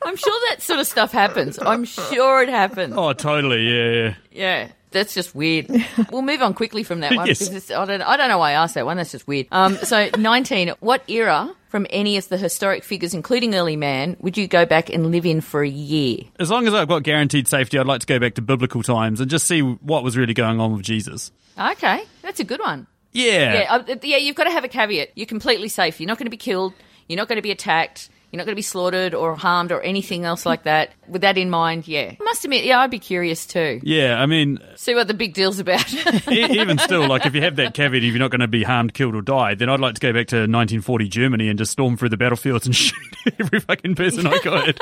I'm sure that sort of stuff happens. I'm sure it happens. Oh, totally. Yeah, yeah. Yeah, that's just weird. We'll move on quickly from that one Yes. because it's, I, don't, I don't know why I asked that one. That's just weird. Um, so, 19. What era from any of the historic figures, including early man, would you go back and live in for a year? As long as I've got guaranteed safety, I'd like to go back to biblical times and just see what was really going on with Jesus. Okay, that's a good one. Yeah. Yeah, uh, yeah, you've got to have a caveat. You're completely safe. You're not going to be killed. You're not going to be attacked. You're not going to be slaughtered or harmed or anything else like that. With that in mind, yeah. I must admit, yeah, I'd be curious too. Yeah, I mean, See what the big deal's about. even still, like if you have that caveat, if you're not going to be harmed, killed, or die, then I'd like to go back to 1940 Germany and just storm through the battlefields and shoot every fucking person I could.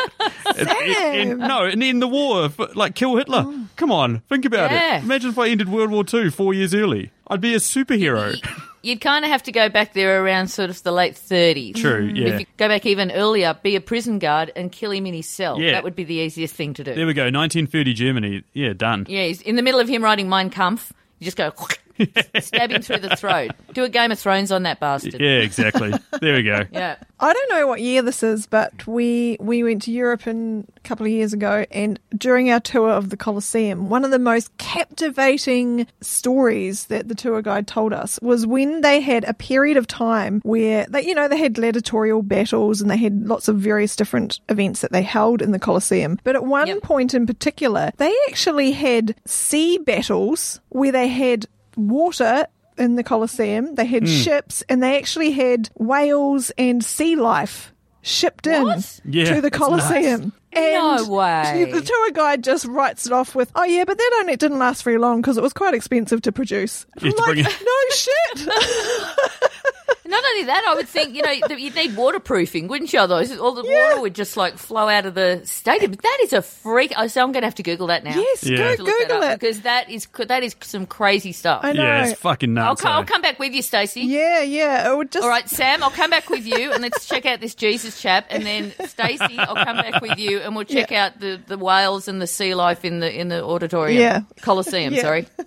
And- and- no, and end the war, f- like kill Hitler. Oh. Come on, think about Yeah. it. Imagine if I ended World War II four years early. I'd be a superhero. You'd kind of have to go back there around sort of the late 30s. True, mm-hmm. yeah. If you go back even earlier, be a prison guard and kill him in his cell. Yeah. That would be the easiest thing to do. There we go, 1930 Germany. Yeah, done. yeah, he's in the middle of him writing Mein Kampf. You just go stab him through the throat. Do a Game of Thrones on that bastard. Yeah, exactly. there we go. Yeah. I don't know what year this is, but we we went to Europe in, a couple of years ago, and during our tour of the Colosseum, one of the most captivating stories that the tour guide told us was when they had a period of time where they, you know, they had gladiatorial battles and they had lots of various different events that they held in the Colosseum. But at one Yep. point in particular, they actually had sea battles where they had water in the Colosseum. They had hmm. ships and they actually had whales and sea life shipped in Yeah, to the that's Colosseum. And No way. The tour guide just writes it off with, "Oh yeah, but that only didn't last very long because it was quite expensive to produce." You I'm have to like, "No shit." Not only that, I would think, you know, that you'd need waterproofing, wouldn't you? Otherwise, all the Yeah. water would just like flow out of the stadium. But that is a freak. Oh, so I'm going to have to Google that now. yes, Yeah. go To that Google it. because that is that is some crazy stuff. I know. Yeah, it's fucking I'll, nuts. co- I'll eh? come back with you, Stacey. Yeah, yeah. It would just. All right, Sam, I'll come back with you and let's check out this Jesus chap. And then Stacey, I'll come back with you and we'll check Yeah. out the, the whales and the sea life in the in the auditorium. Yeah. Colosseum. Yeah. sorry.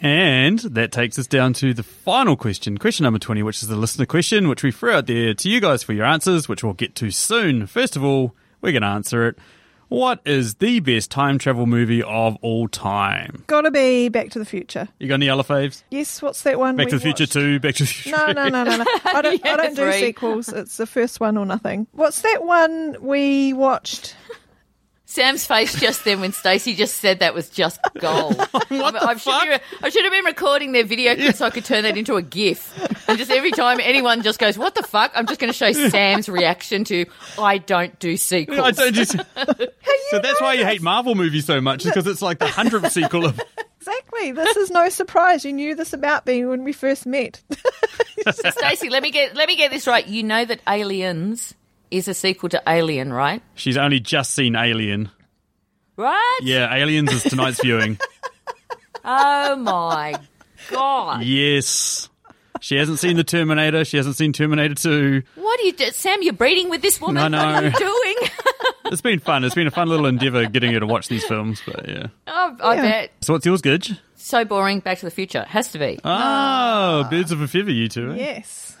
And that takes us down to the final question, question number 20, which is the listener question, which we threw out there to you guys for your answers, which we'll get to soon. First of all, we're going to answer it. What is the best time travel movie of all time? Gotta be Back to the Future. You got any other faves? Yes, what's that one? Back to the Future watched? 2, Back to the Future No, no, no, no, no. I don't, I don't do sequels. It's the first one or nothing. What's that one we watched? Sam's face just then when Stacey just said that was just gold. what the I, should fuck? Be, I should have been recording their video clip so I could turn that into a GIF. And just every time anyone just goes, "What the fuck?" I'm just going to show Sam's reaction to, "I don't do sequels." I don't just. so that's why you hate Marvel movies so much, is because it's like the hundredth sequel of. Exactly. This is no surprise. You knew this about me when we first met. Stacey, let me get let me get this right. You know that Aliens is a sequel to Alien, right? She's only just seen Alien. Right? Yeah, Aliens is tonight's viewing. Oh my god! Yes. She hasn't seen the Terminator. She hasn't seen Terminator 2. What are you, do- Sam? You're breeding with this woman. I What are you doing? It's been fun. It's been a fun little endeavour getting her to watch these films, but yeah. oh, I Yeah. bet. So what's yours, Gidge? So boring. Back to the Future has to be. Oh, birds of a feather, you two. Eh? Yes.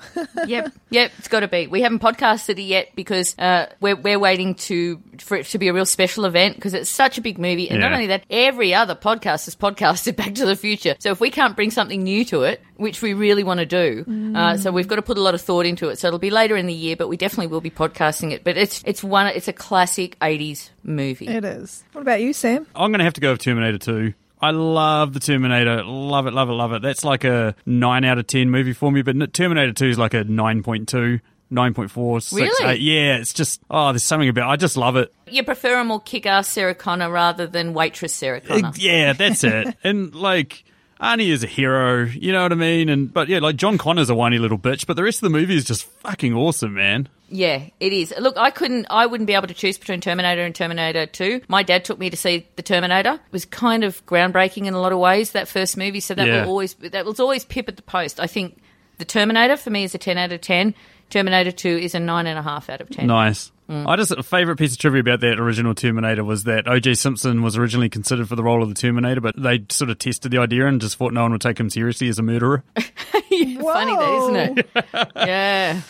Yep, yep, it's got to be. We haven't podcasted it yet because uh, we're we're waiting to for it to be a real special event because it's such a big movie, and not only that, every other podcast has podcasted Back to the Future. So if we can't bring something new to it, which we really want to do, uh, so we've got to put a lot of thought into it. So it'll be later in the year, but we definitely will be podcasting it. But it's it's one it's a classic '80s movie. It is. What about you, Sam? I'm going to have to go with Terminator 2. I love the Terminator. Love it, love it, love it. That's like a 9 out of 10 movie for me, but Terminator 2 is like a 9.2. 9.4, 6, Really? 8. Yeah, it's just, oh, there's something about I just love it. You prefer a more kick-ass Sarah Connor rather than waitress Sarah Connor. Yeah, that's it. and like, Arnie is a hero, you know what I mean? And But yeah, like John Connor's a whiny little bitch, but the rest of the movie is just fucking awesome, man. Yeah, it is. Look, I couldn't, I wouldn't be able to choose between Terminator and Terminator 2. My dad took me to see The Terminator. It was kind of groundbreaking in a lot of ways, that first movie. So that Yeah. will always, that was always pip at the post. I think The Terminator for me is a 10 out of 10. Terminator 2 is a 9.5 out of 10. Nice. I just a favorite piece of trivia about that original Terminator was that O.J. Simpson was originally considered for the role of the Terminator, but they sort of tested the idea and just thought no one would take him seriously as a murderer. Funny that, isn't it? yeah.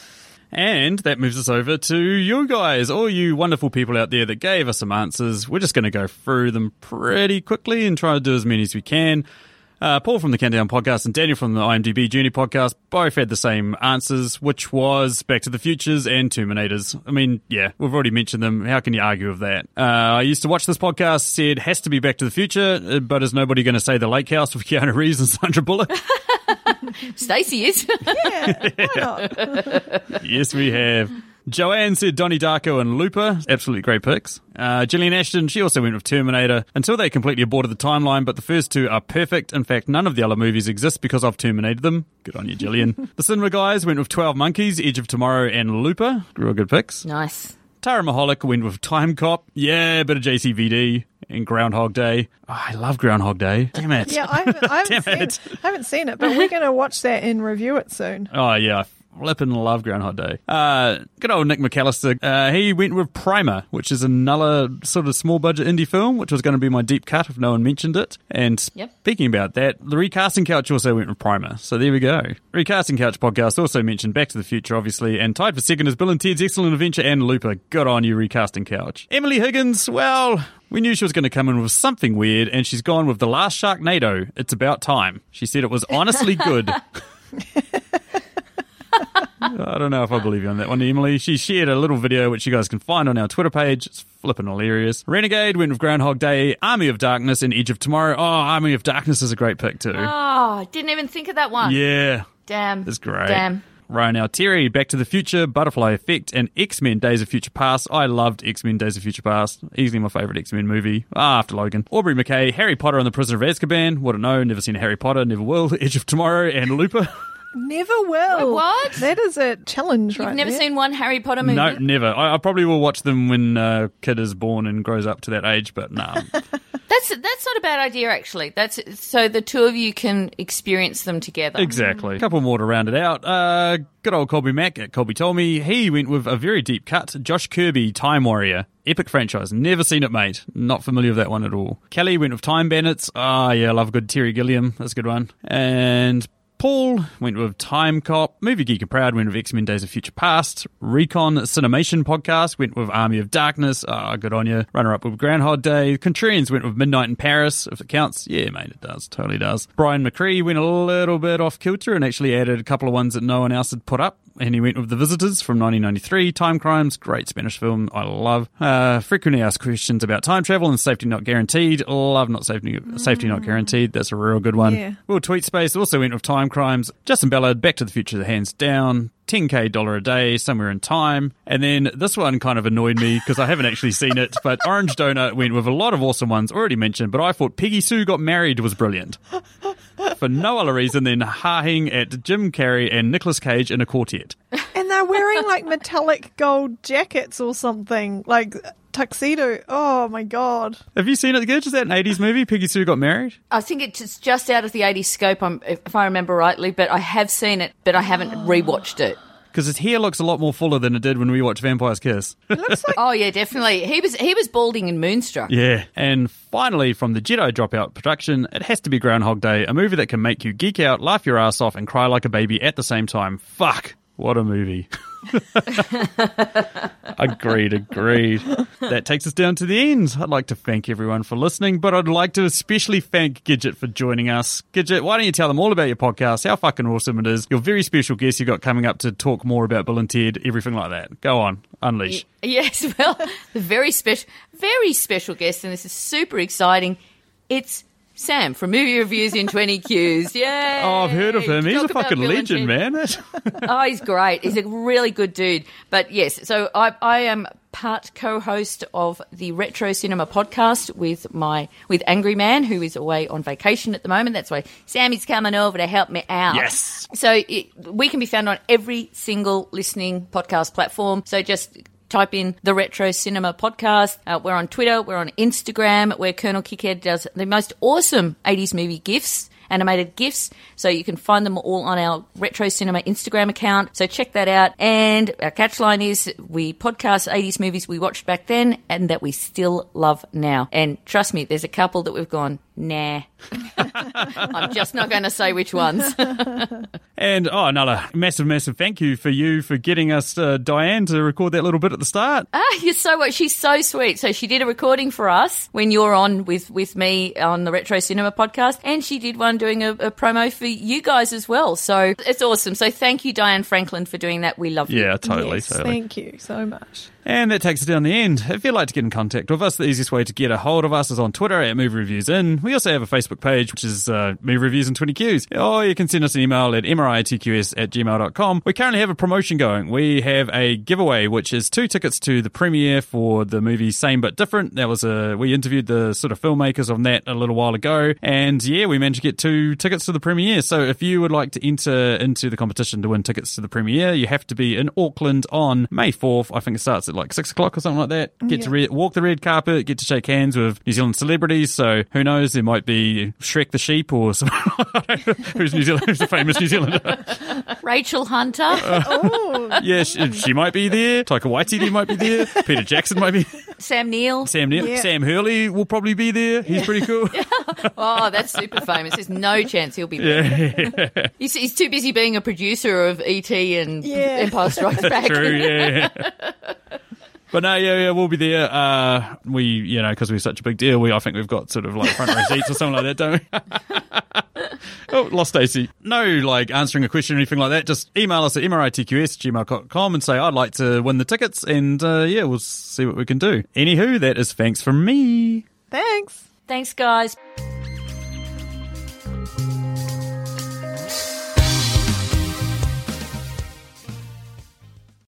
And that moves us over to you guys, all you wonderful people out there that gave us some answers. We're just going to go through them pretty quickly and try to do as many as we can. Uh, Paul from the Countdown podcast and Daniel from the IMDb Junior podcast both had the same answers, which was Back to the Futures and Terminators. I mean, yeah, we've already mentioned them. How can you argue with that? Uh, I used to watch this podcast, said has to be Back to the Future, uh, but is nobody going to say The Lake House with Keanu Reeves and Sandra Bullock? Stacey is. Yeah, why not? yes, we have. Joanne said Donnie Darko and Looper. Absolutely great picks. Uh, Gillian Ashton, she also went with Terminator until they completely aborted the timeline, but the first two are perfect. In fact, none of the other movies exist because I've terminated them. Good on you, Gillian. the Cinema Guys went with 12 Monkeys, Edge of Tomorrow, and Looper. Real good picks. nice. Tara Mahalik went with Time Cop. Yeah, bit of JCVD. And Groundhog Day. Oh, I love Groundhog Day. Damn it. Yeah, I haven't, I haven't, Damn seen, it. I haven't seen it, but we're going to watch that and review it soon. Oh yeah, I flippin' love Groundhog Day. Uh, good old Nick McAllister. Uh, he went with Primer, which is another sort of small budget indie film, which was going to be my deep cut if no one mentioned it. And Yep. speaking about that, the Recasting Couch also went with Primer. So there we go. Recasting Couch podcast also mentioned Back to the Future, obviously, and tied for second is Bill and Ted's Excellent Adventure and Looper. Good on you, Recasting Couch. Emily Higgins, well. We knew she was going to come in with something weird, and she's gone with The Last Sharknado. It's about time. She said it was honestly good. I don't know if I believe you on that one, Emily. She shared a little video which you guys can find on our Twitter page. It's flipping hilarious. Renegade went with Groundhog Day, Army of Darkness, and Edge of Tomorrow. Oh, Army of Darkness is a great pick too. Oh, didn't even think of that one. yeah, Damn. it's great. Damn. Now, Terry, Back to the Future, Butterfly Effect, and X Men Days of Future Past. I loved X Men Days of Future Past. Easily my favourite X Men movie. Ah, after Logan. Aubrey McKay, Harry Potter and the Prisoner of Azkaban. Wouldn't know, never seen Harry Potter, never will. Edge of Tomorrow, and Looper. Never will. Wait, what? That is a challenge, You've right never there. seen one Harry Potter movie? No, never. I, I probably will watch them when uh, kid is born and grows up to that age, but no. That's that's not a bad idea actually. That's so the two of you can experience them together. exactly. A couple more to round it out. Uh, good old Colby Mack at Colby told me he went with a very deep cut. Josh Kirby, Time Warrior. Epic franchise. Never seen it, mate. Not familiar with that one at all. Kelly went with Time Bandits. Ah, yeah, love a good Terry Gilliam. That's a good one. And Paul went with Time Cop. Movie Geek and Proud went with X Men Days of Future Past. Recon Cinemation Podcast went with Army of Darkness. Ah, good on you. Runner up with Groundhog Day. Contrarians went with Midnight in Paris. If it counts, yeah, mate, it does. Totally does. Brian McCree went a little bit off kilter and actually added a couple of ones that no one else had put up. And he went with The Visitors from 1993. Time Crimes, great Spanish film, I love. Uh, frequently asked questions about time travel and safety not guaranteed. Love not safety, safety not guaranteed. That's a real good one. Yeah. Will Tweet Space also went with Time Crimes. Justin Ballard, Back to the Future, hands down. 10k dollar a day, somewhere in time. And then this one kind of annoyed me because I haven't actually seen it, but Orange Donut went with a lot of awesome ones already mentioned, but I thought Peggy Sue Got Married was brilliant. For no other reason than hahing at Jim Carrey and Nicolas Cage in a quartet. And they're wearing like metallic gold jackets or something, like tuxedo. Oh my god. Have you seen it, Gidge? Is that an 80s movie? Piggy Sue got married? I think it's just out of the 80s scope, if I remember rightly, but I have seen it, but I haven't rewatched it. Because his hair looks a lot more fuller than it did when we watched Vampire's Kiss. It looks like Oh yeah, definitely. He was he was balding in Moonstruck. yeah. And finally, from the Jedi Dropout production, it has to be Groundhog Day, a movie that can make you geek out, laugh your ass off, and cry like a baby at the same time. Fuck. What a movie. agreed, agreed. That takes us down to the end. I'd like to thank everyone for listening, but I'd like to especially thank Gidgit for joining us. Gidgit, why don't you tell them all about your podcast, how fucking awesome it is, your very special guest you've got coming up to talk more about Bill and Ted, everything like that. Go on, unleash. Yes, well, the very special, very special guest, and this is super exciting. It's Sam from Movie Reviews in 20 Qs. Yeah. Oh, I've heard of him. He's a fucking legend, man. oh, he's great. He's a really good dude. But yes, so I, I am part co-host of the Retro Cinema podcast with my with Angry Man, who is away on vacation at the moment. That's why Sammy's coming over to help me out. Yes. So it, we can be found on every single listening podcast platform. So just type in the Retro Cinema Podcast. Uh, we're on Twitter, we're on Instagram, where Colonel Kickhead does the most awesome 80s movie gifs. Animated gifs, so you can find them all on our Retro Cinema Instagram account. So check that out. And our catchline is we podcast 80s movies we watched back then and that we still love now. And trust me, there's a couple that we've gone, nah. I'm just not going to say which ones. And oh, another massive, massive thank you for you for getting us uh, Diane to record that little bit at the start. Ah, you're so what? She's so sweet. So she did a recording for us when you're on with with me on the Retro Cinema podcast, and she did one doing a, a promo for you guys as well. So it's awesome. So thank you, Diane Franklin, for doing that. We love you. Yeah, totally, yes, totally. thank you so much. And that takes us down the end. If you'd like to get in contact with us, the easiest way to get a hold of us is on Twitter at Movie Reviews In. We also have a Facebook page, which is uh, Movie Reviews in 20 Qs. Or you can send us an email at mritqs at gmail.com. We currently have a promotion going. We have a giveaway, which is two tickets to the premiere for the movie Same But Different. That was a, we interviewed the sort of filmmakers on that a little while ago. And yeah, we managed to get two tickets to the premiere. So if you would like to enter into the competition to win tickets to the premiere, you have to be in Auckland on May 4th. I think it starts at like six o'clock or something like that. Oh, get to re- walk the red carpet, get to shake hands with New Zealand celebrities. So who knows? There might be Shrek the sheep or some, who's New Zealand, who's a famous New Zealander. Rachel Hunter. Oh, yeah, she, she might be there. Taika Waititi might be there. Peter Jackson might be. Sam Neill. Sam Neill, Yeah. Sam Hurley will probably be there. He's pretty cool. Oh, that's super famous. There's no chance he'll be there. Yeah, He's, he's too busy being a producer of ET and Yeah. Empire Strikes Back. true. Yeah. But no, yeah, yeah, we'll be there. Uh, we, you know, because we're such a big deal, we I think we've got sort of like front row seats or something like that, don't we? oh, lost Stacey. No, like answering a question or anything like that. Just email us at mritqs gmail.com and say I'd like to win the tickets, and uh, yeah, we'll see what we can do. Anywho, that is thanks from me. thanks. Thanks, guys.